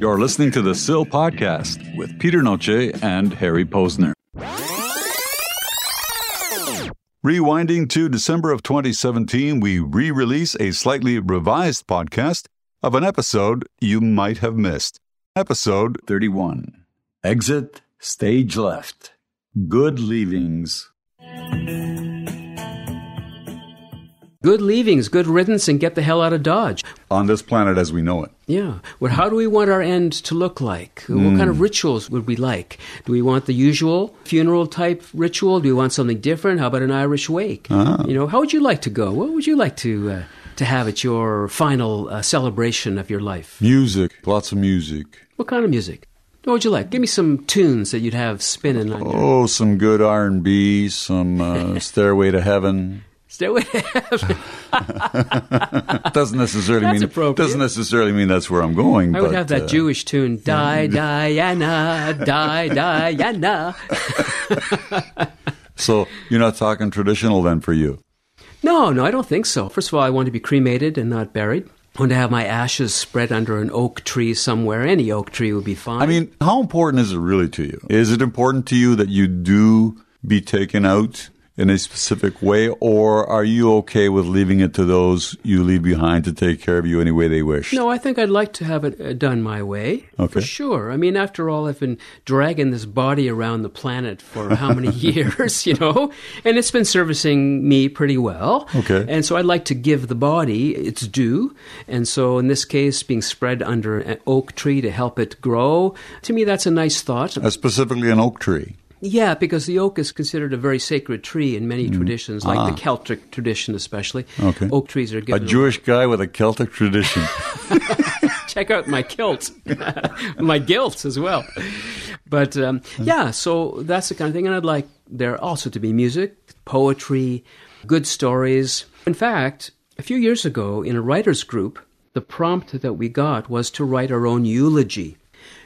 You're listening to the SIL podcast with Peter Noce and Harry Posner. Rewinding to December of 2017, we re release a slightly revised podcast of an episode you might have missed. Episode 31 Exit Stage Left Good Leavings. Good leavings, good riddance, and get the hell out of Dodge. On this planet as we know it. Yeah. Well, how do we want our end to look like? What kind of rituals would we like? Do we want the usual funeral type ritual? Do we want something different? How about an Irish wake? You know, how would you like to go? What would you like to uh, to have at your final uh, celebration of your life? Music, lots of music. What kind of music? What would you like? Give me some tunes that you'd have spinning on your Oh, some good R&B, some uh, Stairway to Heaven. Stairway to heaven. Doesn't necessarily That's mean appropriate. doesn't necessarily mean that's where I'm going. I would but, have that uh, Jewish tune, Die Dayenu, Die Dayenu. So you're not talking traditional then for you. No, no, I don't think so. First of all, I want to be cremated and not buried. I want to have my ashes spread under an oak tree somewhere. Any oak tree would be fine. I mean, how important is it really to you? Is it important to you that you do be taken out in a specific way, or are you okay with leaving it to those you leave behind to take care of you any way they wish? no, I think I'd like to have it uh, done my way. Okay. For sure. I mean, after all, I've been dragging this body around the planet for how many years, you know? And it's been servicing me pretty well. Okay. And so I'd like to give the body its due. And so in this case, being spread under an oak tree to help it grow, to me, that's a nice thought. Uh, specifically an oak tree. Yeah, because the oak is considered a very sacred tree in many traditions, like the Celtic tradition especially. Mm. Ah. Okay. Oak trees are good. A given. Jewish guy with a Celtic tradition. Check out my kilt, my guilt as well. But um, yeah, so that's the kind of thing. And I'd like there also to be music, poetry, good stories. In fact, a few years ago in a writers group, the prompt that we got was to write our own eulogy.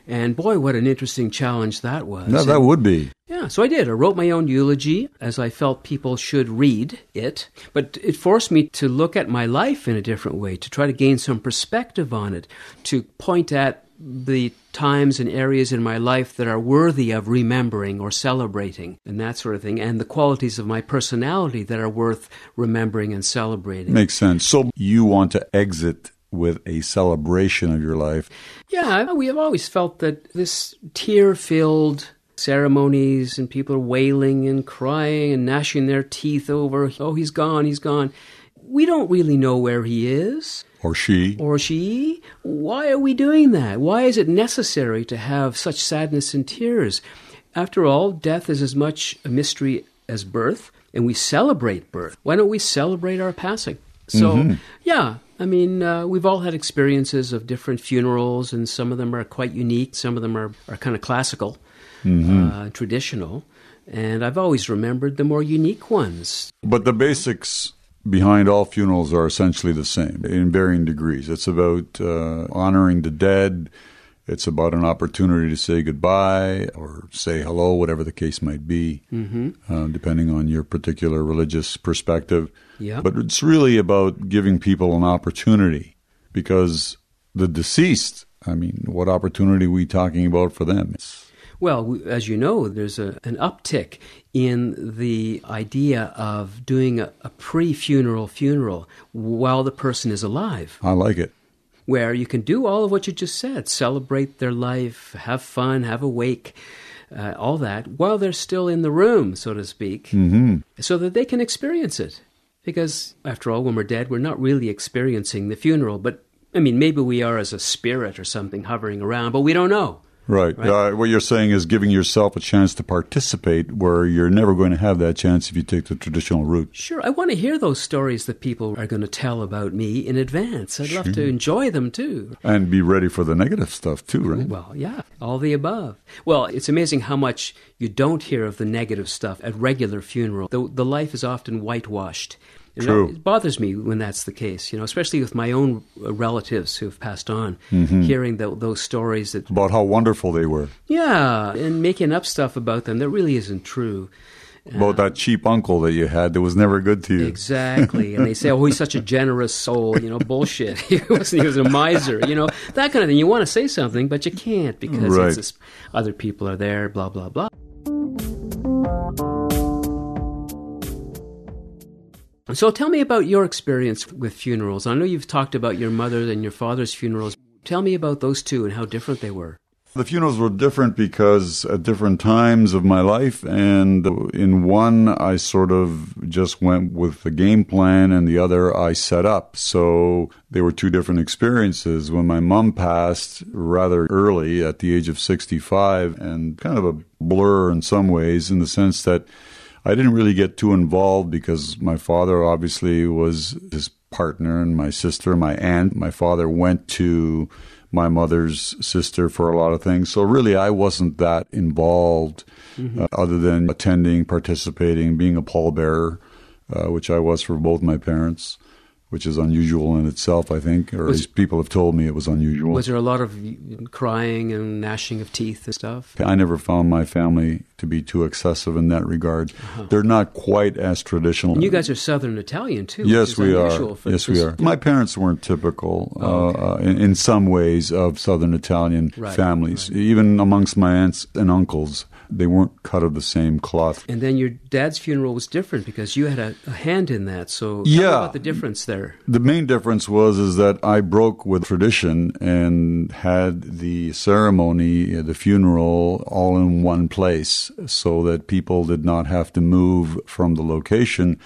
And boy, what an interesting challenge that was. no, that would be. Yeah, so I did. I wrote my own eulogy as I felt people should read it, but it forced me to look at my life in a different way, to try to gain some perspective on it, to point at the times and areas in my life that are worthy of remembering or celebrating and that sort of thing, and the qualities of my personality that are worth remembering and celebrating. Makes sense. So you want to exit with a celebration of your life. Yeah, we have always felt that this tear filled ceremonies and people are wailing and crying and gnashing their teeth over, oh, he's gone, he's gone. We don't really know where he is Or she. or she. Why are we doing that? Why is it necessary to have such sadness and tears? After all, death is as much a mystery as birth, and we celebrate birth. Why don't we celebrate our passing? So, yeah, I mean, uh, we've all had experiences of different funerals, and some of them are quite unique, some of them are, are kind of classical, uh, traditional. And I've always remembered the more unique ones. But the basics behind all funerals are essentially the same in varying degrees. It's about uh, honoring the dead. It's about an opportunity to say goodbye or say hello, whatever the case might be, mm-hmm. uh, depending on your particular religious perspective. Yeah. But it's really about giving people an opportunity because the deceased, I mean, what opportunity are we talking about for them? It's, Well, as you know, there's a, an uptick in the idea of doing a, a pre funeral funeral while the person is alive, I like it. where you can do all of what you just said celebrate their life, have fun, have a wake, uh, all that, while they're still in the room, so to speak, mm-hmm. so that they can experience it. Because, after all, when we're dead, we're not really experiencing the funeral, but I mean, maybe we are as a spirit or something hovering around, but we don't know. Right. Uh, what you're saying is giving yourself a chance to participate where you're never going to have that chance if you take the traditional route. Sure, I want to hear those stories that people are going to tell about me in advance. I'd love to enjoy them too. And be ready for the negative stuff too, right? Well, yeah, all the above. Well, it's amazing how much you don't hear of the negative stuff at regular funeral. The, the life is often whitewashed. True. It bothers me when that's the case, you know, especially with my own uh, relatives who've passed on, Mm-hmm. hearing tho- those stories that, About how wonderful they were. yeah, and making up stuff about them that really isn't true. about that cheap uncle that you had that was never good to you. Exactly. And they say, oh, he's such a generous soul. You know, bullshit. he, was, he was a miser. You know, that kind of thing. You want to say something, but you can't because Right. other people are there, blah, blah, blah. So tell me about your experience with funerals. I know you've talked about your mother and your father's funerals. Tell me about those two and how different they were. The funerals were different because at different times of my life, and in one I sort of just went with the game plan, and the other I set up. So they were two different experiences. When my mom passed rather early at the age of 65, and kind of a blur in some ways, in the sense that I didn't really get too involved because my father obviously was his partner and my sister, my aunt. My father went to my mother's sister for a lot of things. So really, I wasn't that involved uh, other than attending, participating, being a pallbearer, uh, which I was for both my parents, which is unusual in itself, I think, or at Was- least people have told me it was unusual. Was there a lot of crying and gnashing of teeth and stuff? I never found my family to be too excessive in that regard. They're not quite as traditional. Uh-huh. And you guys are Southern Italian too. which Yes, is we unusual are. For Yes, we are. My parents weren't typical Oh, okay. uh, uh, in, in some ways of Southern Italian Right, families. Even amongst my aunts and uncles, they weren't cut of the same cloth. And then your dad's funeral was different because you had a, a hand in that. So Yeah. about the difference there. The main difference was is that I broke with tradition and had the ceremony, uh, the funeral, all in one place, so that people did not have to move from the location,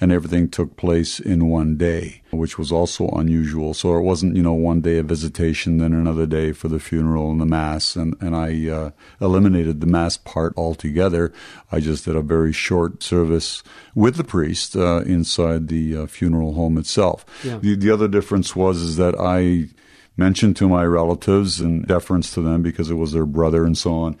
and everything took place in one day, which was also unusual. So it wasn't, you know, one day of visitation, then another day for the funeral and the mass, and and I uh, eliminated the mass part altogether. I just did a very short service with the priest uh, inside the uh, funeral home itself. Yeah. The, the other difference was is that I mentioned to my relatives in deference to them because it was their brother and so on.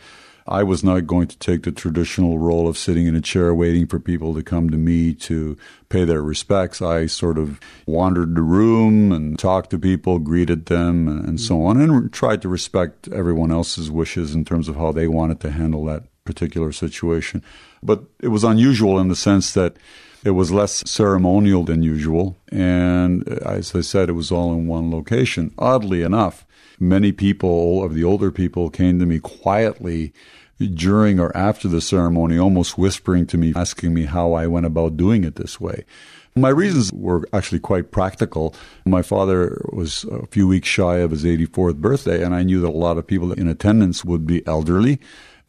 I was not going to take the traditional role of sitting in a chair waiting for people to come to me to pay their respects. I sort of wandered the room and talked to people, greeted them, and, so on, and tried to respect everyone else's wishes in terms of how they wanted to handle that particular situation. But it was unusual in the sense that it was less ceremonial than usual. And uh, as I said, it was all in one location. Oddly enough, many people of the older people came to me quietly during or after the ceremony, almost whispering to me, asking me how I went about doing it this way. My reasons were actually quite practical. My father was a few weeks shy of his 84th birthday, and I knew that a lot of people in attendance would be elderly.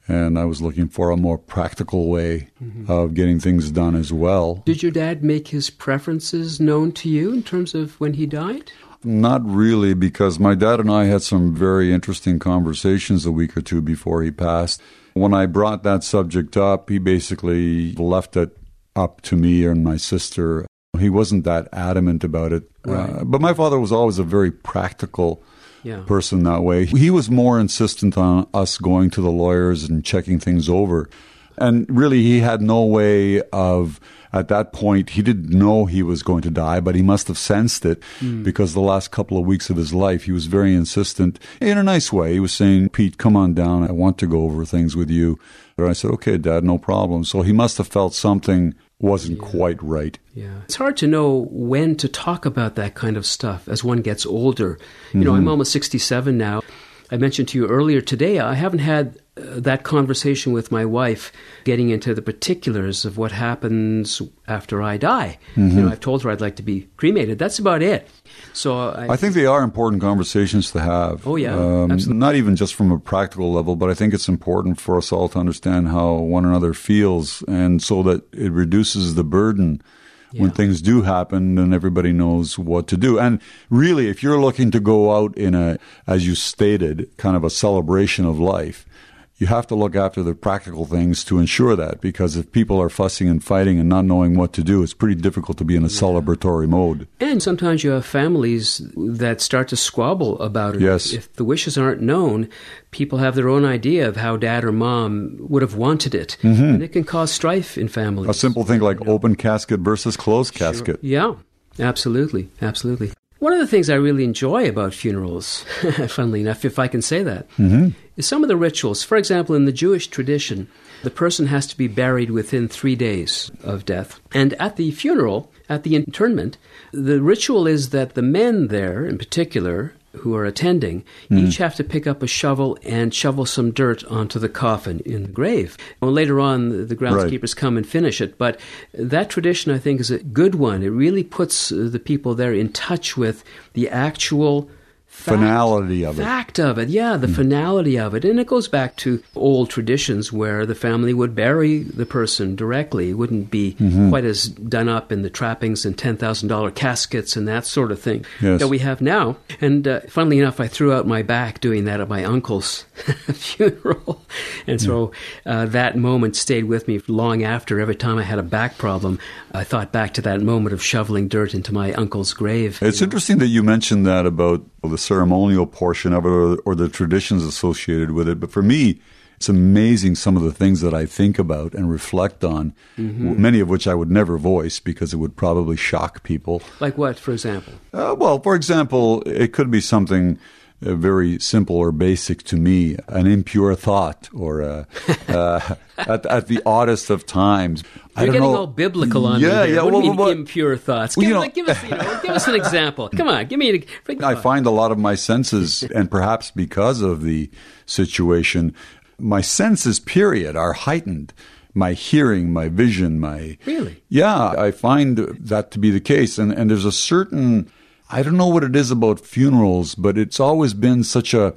And I was looking for a more practical way mm-hmm. of getting things done as well. Did your dad make his preferences known to you in terms of when he died? Not really, because my dad and I had some very interesting conversations a week or two before he passed. When I brought that subject up, he basically left it up to me and my sister. He wasn't that adamant about it. Right. Uh, but my father was always a very practical Yeah. person that way. He was more insistent on us going to the lawyers and checking things over. And really, he had no way of, at that point, he didn't know he was going to die, but he must have sensed it hmm. because the last couple of weeks of his life, he was very insistent in a nice way. He was saying, Pete, come on down. I want to go over things with you. And I said, okay, Dad, no problem. So he must have felt something wasn't quite right. Yeah. It's hard to know when to talk about that kind of stuff as one gets older. You know, I'm mm-hmm. almost 67 now. I mentioned to you earlier today, I haven't had uh, that conversation with my wife getting into the particulars of what happens after I die. You know, I've told her I'd like to be cremated. That's about it. So I, I think they are important conversations to have. Oh, yeah, Um, absolutely. not even just from a practical level, but I think it's important for us all to understand how one another feels, and so that it reduces the burden when things do happen, and everybody knows what to do. And really, if you're looking to go out in a, as you stated, kind of a celebration of life. You have to look after the practical things to ensure that, because if people are fussing and fighting and not knowing what to do, it's pretty difficult to be in a celebratory mode. And sometimes you have families that start to squabble about it. Yes. If the wishes aren't known, people have their own idea of how dad or mom would have wanted it. Mm-hmm. And it can cause strife in families. A simple thing like open casket versus closed casket. Yeah, absolutely. Absolutely. One of the things I really enjoy about funerals, funnily enough, if I can say that, Mm-hmm. is some of the rituals. For example, in the Jewish tradition, the person has to be buried within three days of death. And at the funeral, at the interment, the ritual is that the men there, in particular, who are attending, each have to pick up a shovel and shovel some dirt onto the coffin in the grave. Well, later on, the- the groundskeepers come and finish it. But that tradition, I think, is a good one. It really puts uh, the people there in touch with the actual fact- Finality of it. fact of it. Yeah, the finality of it. And it goes back to old traditions where the family would bury the person directly. It wouldn't be Mm-hmm. quite as done up in the trappings and $10,000 caskets and that sort of thing Yes. that we have now. And uh, funnily enough, I threw out my back doing that at my uncle's funeral. And so uh, that moment stayed with me long after. Every time I had a back problem, I thought back to that moment of shoveling dirt into my uncle's grave. It's interesting that you mentioned that about the ceremonial portion of it or, or the traditions associated with it. But for me, it's amazing some of the things that I think about and reflect on, w- many of which I would never voice because it would probably shock people. Like what, for example? Uh, well, for example, it could be something very simple or basic to me, an impure thought, or uh, uh, at, at the oddest of times. I You're don't getting know. all biblical on yeah, me. Yeah, What well, do you mean well, impure thoughts? Give, you know- like, give us, you know, give us an example. Come on, give me. An, I find a lot of my senses, and perhaps because of the situation, my senses, period, are heightened. My hearing, my vision, my. Really? Yeah, I find that to be the case. And, and there's a certain. I don't know what it is about funerals, but it's always been such a.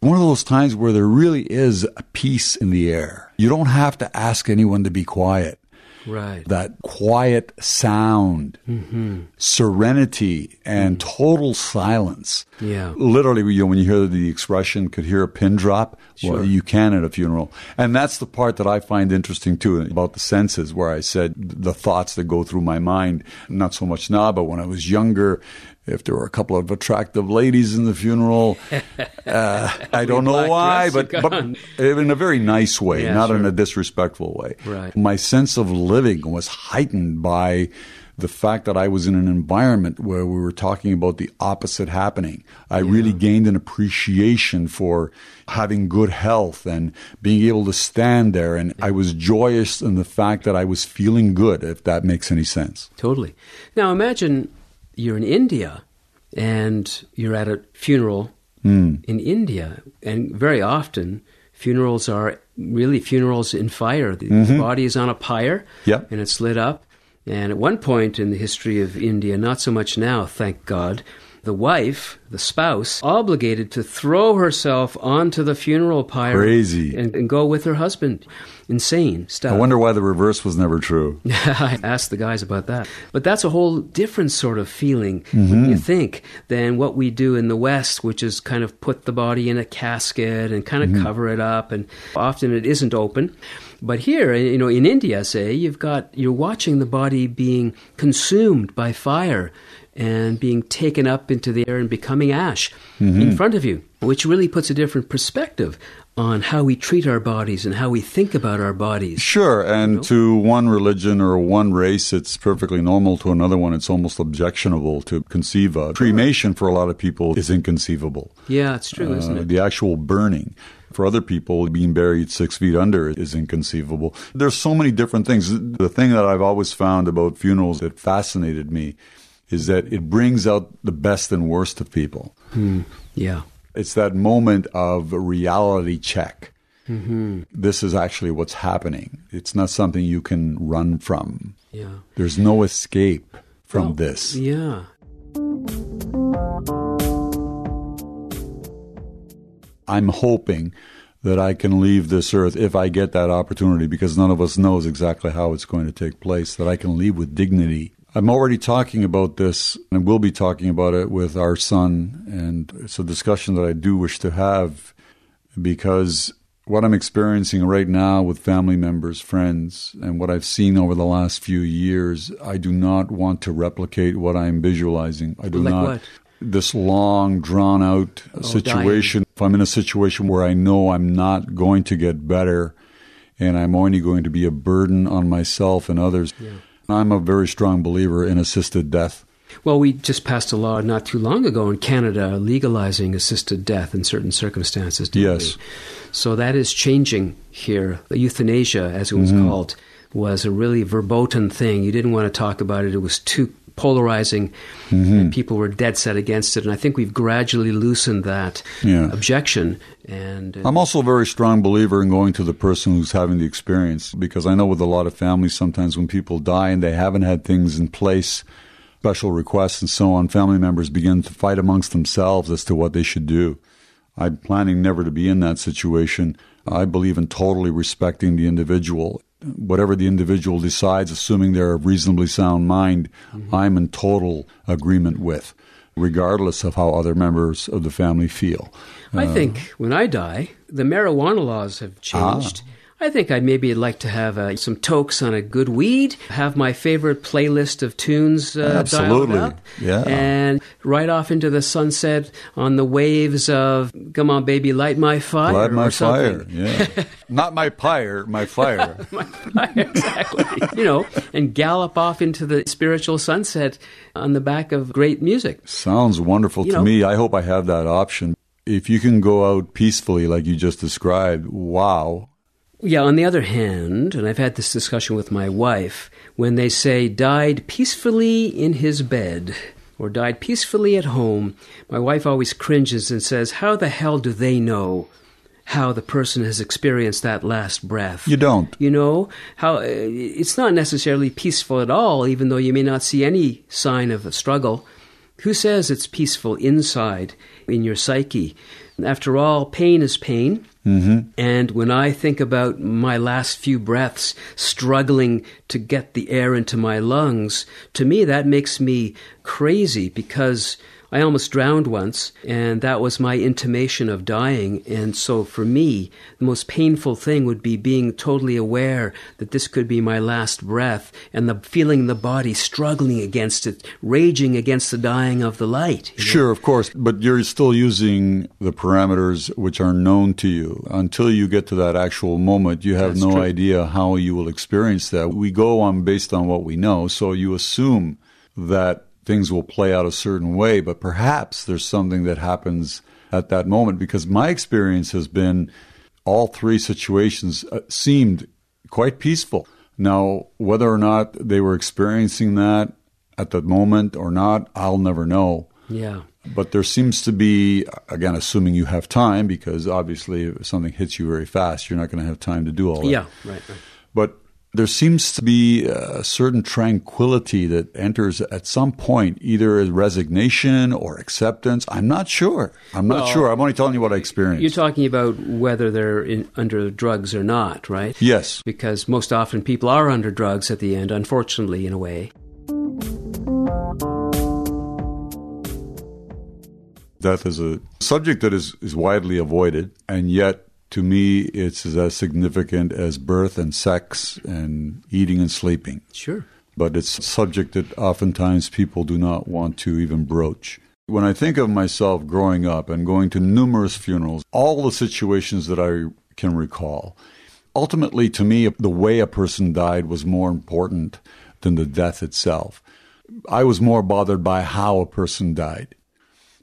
One of those times where there really is a peace in the air. You don't have to ask anyone to be quiet right. that quiet sound, mm-hmm. serenity, and mm. total silence. Yeah. Literally, you know, when you hear the expression, could hear a pin drop, Sure. well, you can at a funeral. And that's the part that I find interesting too about the senses, where I said the thoughts that go through my mind, not so much now, but when I was younger, if there were a couple of attractive ladies in the funeral, uh, I don't know why, but, but in a very nice way, Yeah, not in a disrespectful way. Right. My sense of living was heightened by the fact that I was in an environment where we were talking about the opposite happening. I really gained an appreciation for having good health and being able to stand there. And I was joyous in the fact that I was feeling good, if that makes any sense. Totally. Now imagine you're in India and you're at a funeral Hmm. in India, and very often funerals are really funerals in fire. The body is on a pyre Mm-hmm. Yep. and it's lit up. And at one point in the history of India, not so much now, thank God, the wife, the spouse, obligated to throw herself onto the funeral pyre Crazy. and, and go with her husband. Insane stuff. I wonder why the reverse was never true. I asked the guys about that. But that's a whole different sort of feeling, when mm-hmm. you think, than what we do in the West, which is kind of put the body in a casket and kind of mm-hmm. cover it up. And often it isn't open. But here, you know, in India, say, you've got, you're watching the body being consumed by fire and being taken up into the air and becoming ash in front of you, which really puts a different perspective on how we treat our bodies and how we think about our bodies. Sure, and to one religion or one race, it's perfectly normal. To another one, it's almost objectionable to conceive of. Cremation for a lot of people is inconceivable. Yeah, it's true, isn't Uh, it? The actual burning. For other people, being buried six feet under is inconceivable. There's so many different things. The thing that I've always found about funerals that fascinated me is that it brings out the best and worst of people. Hmm. Yeah. It's that moment of reality check. Mm-hmm. This is actually what's happening. It's not something you can run from. Yeah. There's no escape from Well, this. Yeah. I'm hoping that I can leave this earth if I get that opportunity because none of us knows exactly how it's going to take place, that I can leave with dignity. I'm already talking about this and we'll be talking about it with our son, and it's a discussion that I do wish to have because what I'm experiencing right now with family members, friends, and what I've seen over the last few years, I do not want to replicate what I'm visualizing. I do Like not. what? This long, drawn out oh, situation. If I'm in a situation where I know I'm not going to get better and I'm only going to be a burden on myself and others, I'm a very strong believer in assisted death. Well, we just passed a law not too long ago in Canada legalizing assisted death in certain circumstances. Yes. we? So that is changing here. Euthanasia, as it was Mm-hmm. called, was a really verboten thing. You didn't want to talk about it. It was too polarizing, Mm-hmm. and people were dead set against it. And I think we've gradually loosened that Yeah. objection. And uh, I'm also a very strong believer in going to the person who's having the experience because I know with a lot of families, sometimes when people die and they haven't had things in place, special requests and so on, family members begin to fight amongst themselves as to what they should do. I'm planning never to be in that situation. I believe in totally respecting the individual. Whatever the individual decides, assuming they're of reasonably sound mind, mm-hmm. I'm in total agreement with, regardless of how other members of the family feel. I think uh, when I die, the marijuana laws have changed. Ah. I think I'd maybe like to have uh, some tokes on a good weed, have my favorite playlist of tunes uh, Absolutely. up, Yeah. and right off into the sunset on the waves of "Come on, baby, light my fire." Light my fire. Yeah. Not my pyre, my fire. exactly. you know, and gallop off into the spiritual sunset on the back of great music. Sounds wonderful You to know- me. I hope I have that option. If you can go out peacefully, like you just described, wow. Yeah, on the other hand, and I've had this discussion with my wife, when they say died peacefully in his bed or died peacefully at home, my wife always cringes and says, How the hell do they know how the person has experienced that last breath? You don't. You know, how uh, it's not necessarily peaceful at all, even though you may not see any sign of a struggle. Who says it's peaceful inside in your psyche? After all, pain is pain. Mm-hmm. And when I think about my last few breaths struggling to get the air into my lungs, to me that makes me crazy because I almost drowned once, and that was my intimation of dying. And so for me, the most painful thing would be being totally aware that this could be my last breath and the feeling the body struggling against it, raging against the dying of the light. you know? Sure, of course, but you're still using the parameters which are known to you. Until you get to that actual moment, you have That's no true. idea how you will experience that. We go on based on what we know, so you assume that things will play out a certain way, but perhaps there's something that happens at that moment because my experience has been all three situations uh, seemed quite peaceful. Now, whether or not they were experiencing that at that moment or not, I'll never know. Yeah. But there seems to be, again, assuming you have time, because obviously if something hits you very fast, you're not going to have time to do all that. Yeah, right, right. But there seems to be a certain tranquility that enters at some point, either as resignation or acceptance. I'm not sure. I'm not Well, sure. I'm only telling you what I experienced. You're talking about whether they're in, under drugs or not, right? yes. Because most often people are under drugs at the end, unfortunately, in a way. Death is a subject that is, is widely avoided, and yet to me it's as significant as birth and sex and eating and sleeping. Sure. but it's a subject that oftentimes people do not want to even broach. When I think of myself growing up and going to numerous funerals, all the situations that I can recall, ultimately to me, the way a person died was more important than the death itself. I was more bothered by how a person died.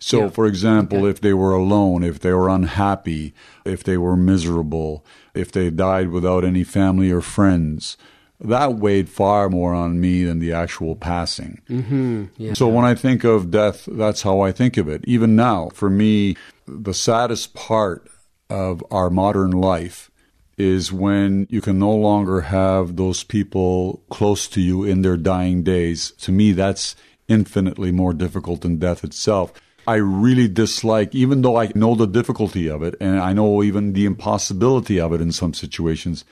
So, Yeah. for example, if they were alone, if they were unhappy, if they were miserable, if they died without any family or friends, that weighed far more on me than the actual passing. Mm-hmm. Yeah. So when I think of death, that's how I think of it. Even now, for me, the saddest part of our modern life is when you can no longer have those people close to you in their dying days. To me, that's infinitely more difficult than death itself. I really dislike, even though I know the difficulty of it and I know even the impossibility of it in some situations,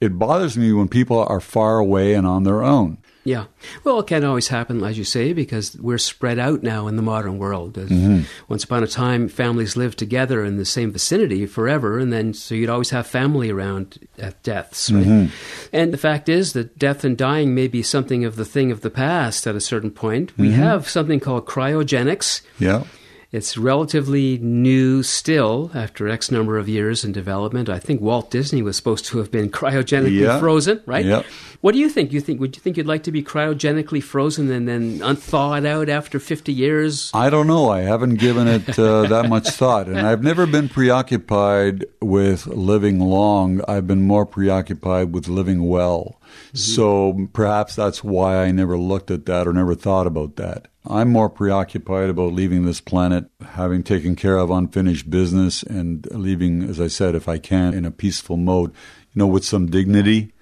it bothers me when people are far away and on their own. Yeah. Well, it can't always happen, as you say, because we're spread out now in the modern world. Mm-hmm. Once upon a time, families lived together in the same vicinity forever, and then so you'd always have family around at deaths. Right? Mm-hmm. And the fact is that death and dying may be something of the thing of the past at a certain point. Mm-hmm. We have something called cryogenics. Yeah. It's relatively new still after X number of years in development. I think Walt Disney was supposed to have been cryogenically Yeah. frozen, right? Yep. What do you think? You think would you think you'd like to be cryogenically frozen and then unthawed out after 50 years? I don't know. I haven't given it uh, that much thought. And I've never been preoccupied with living long. I've been more preoccupied with living well. So perhaps that's why I never looked at that or never thought about that. I'm more preoccupied about leaving this planet, having taken care of unfinished business, and leaving, as I said, if I can, in a peaceful mode, you know, with some dignity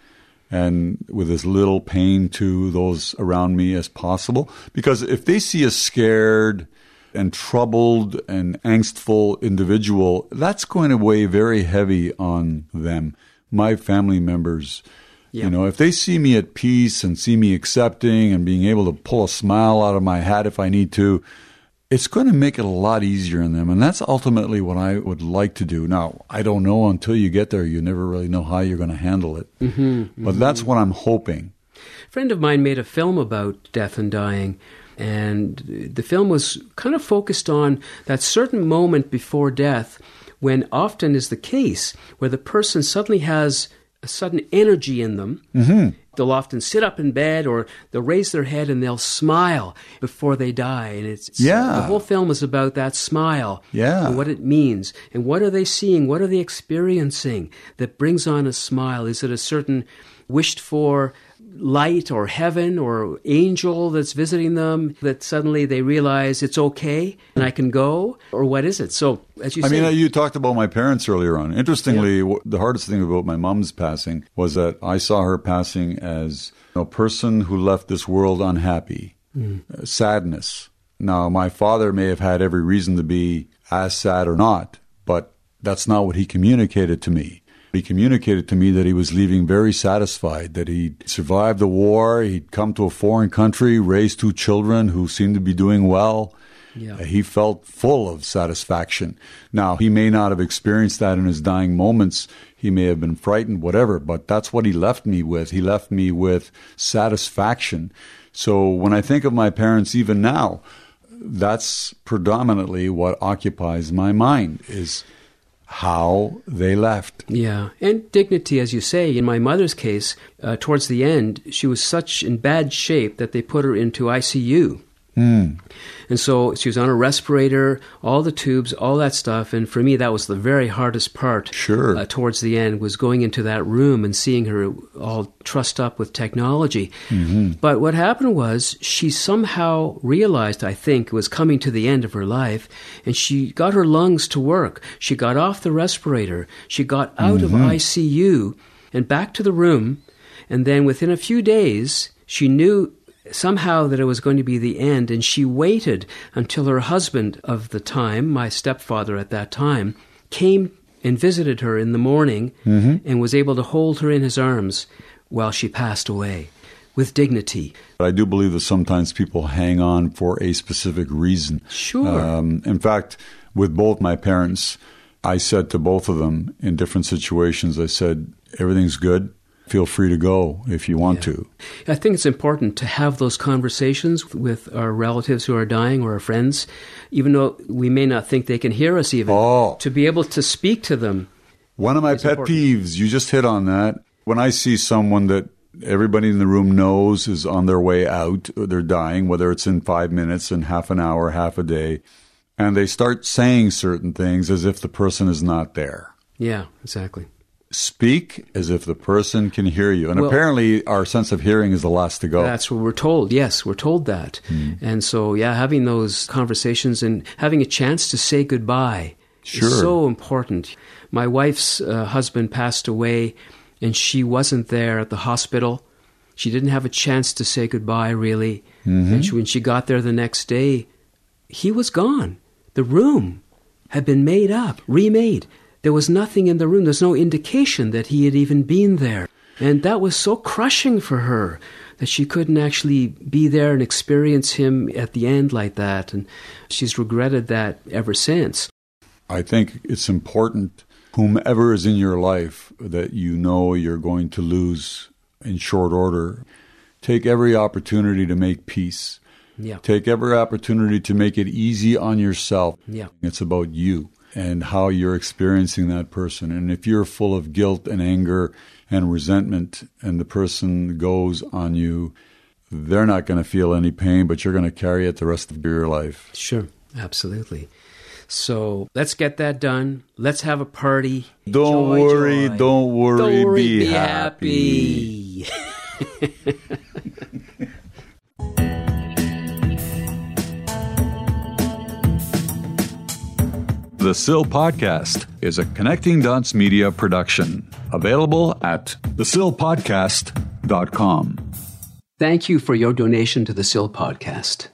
and with as little pain to those around me as possible. Because if they see a scared and troubled and angstful individual, that's going to weigh very heavy on them. My family members, Yeah. you know, if they see me at peace and see me accepting and being able to pull a smile out of my hat if I need to, it's going to make it a lot easier on them. And that's ultimately what I would like to do. Now, I don't know until you get there. You never really know how you're going to handle it. Mm-hmm, but that's what I'm hoping. A friend of mine made a film about death and dying, and the film was kind of focused on that certain moment before death when often is the case where the person suddenly has a sudden energy in them. Mm-hmm. They'll often sit up in bed or they'll raise their head and they'll smile before they die. And it's, it's- Yeah. the whole film is about that smile Yeah. and what it means. And what are they seeing? What are they experiencing that brings on a smile? Is it a certain wished for light or heaven or angel that's visiting them that suddenly they realize it's okay and I can go? Or what is it? So, as you I say, mean, you talked about my parents earlier on. Interestingly, wh- the hardest thing about my mom's passing was that I saw her passing as a person who left this world unhappy, uh, sadness. Now, my father may have had every reason to be as sad or not, but that's not what he communicated to me. He communicated to me that he was leaving very satisfied, that he'd survived the war, he'd come to a foreign country, raised two children who seemed to be doing well. Yeah. He felt full of satisfaction. Now, he may not have experienced that in his dying moments. He may have been frightened, whatever, but that's what he left me with. He left me with satisfaction. So when I think of my parents, even now, that's predominantly what occupies my mind is how they left. Yeah, and dignity, as you say. In my mother's case, uh, towards the end, she was such in bad shape that they put her into ICU. Hmm. And so she was on a respirator, all the tubes, all that stuff. And for me, that was the very hardest part. Sure. Uh, towards the end was going into that room and seeing her all trussed up with technology. Mm-hmm. But what happened was she somehow realized, I think, it was coming to the end of her life, and she got her lungs to work. She got off the respirator. She got out of mm-hmm. ICU and back to the room. And then within a few days, she knew somehow that it was going to be the end, and she waited until her husband of the time, my stepfather at that time, came and visited her in the morning and was able to hold her in his arms while she passed away with dignity. But I do believe that sometimes people hang on for a specific reason. Sure. Um, in fact, with both my parents, I said to both of them in different situations, I said, everything's good. Feel free to go if you want to. I think it's important to have those conversations with our relatives who are dying or our friends, even though we may not think they can hear us even. Oh. To be able to speak to them. One of my pet important. peeves, you just hit on that. When I see someone that everybody in the room knows is on their way out, or they're dying, whether it's in five minutes, in half an hour, half a day, and they start saying certain things as if the person is not there. Yeah, exactly. Speak as if the person can hear you. And Well- apparently, our sense of hearing is the last to go. That's what we're told. Yes, we're told that. Hmm. And so, yeah, having those conversations and having a chance to say goodbye Sure. is so important. My wife's uh, husband passed away, and she wasn't there at the hospital. She didn't have a chance to say goodbye, really. Mm-hmm. And she, when she got there the next day, he was gone. The room had been made up, remade. There was nothing in the room. There's no indication that he had even been there. And that was so crushing for her that she couldn't actually be there and experience him at the end like that. And she's regretted that ever since. I think it's important, whomever is in your life that you know you're going to lose in short order, take every opportunity to make peace. Yeah. Take every opportunity to make it easy on yourself. Yeah. It's about you and how you're experiencing that person. And if you're full of guilt and anger and resentment and the person goes on you, they're not going to feel any pain, but you're going to carry it the rest of your life. Sure, absolutely. So let's get that done. Let's have a party. Don't Joy, worry, joy. don't worry, Don't worry, be, be happy. happy. The SIL Podcast is a Connecting Dots Media production, available at thesilpodcast.com. Thank you for your donation to the SIL podcast.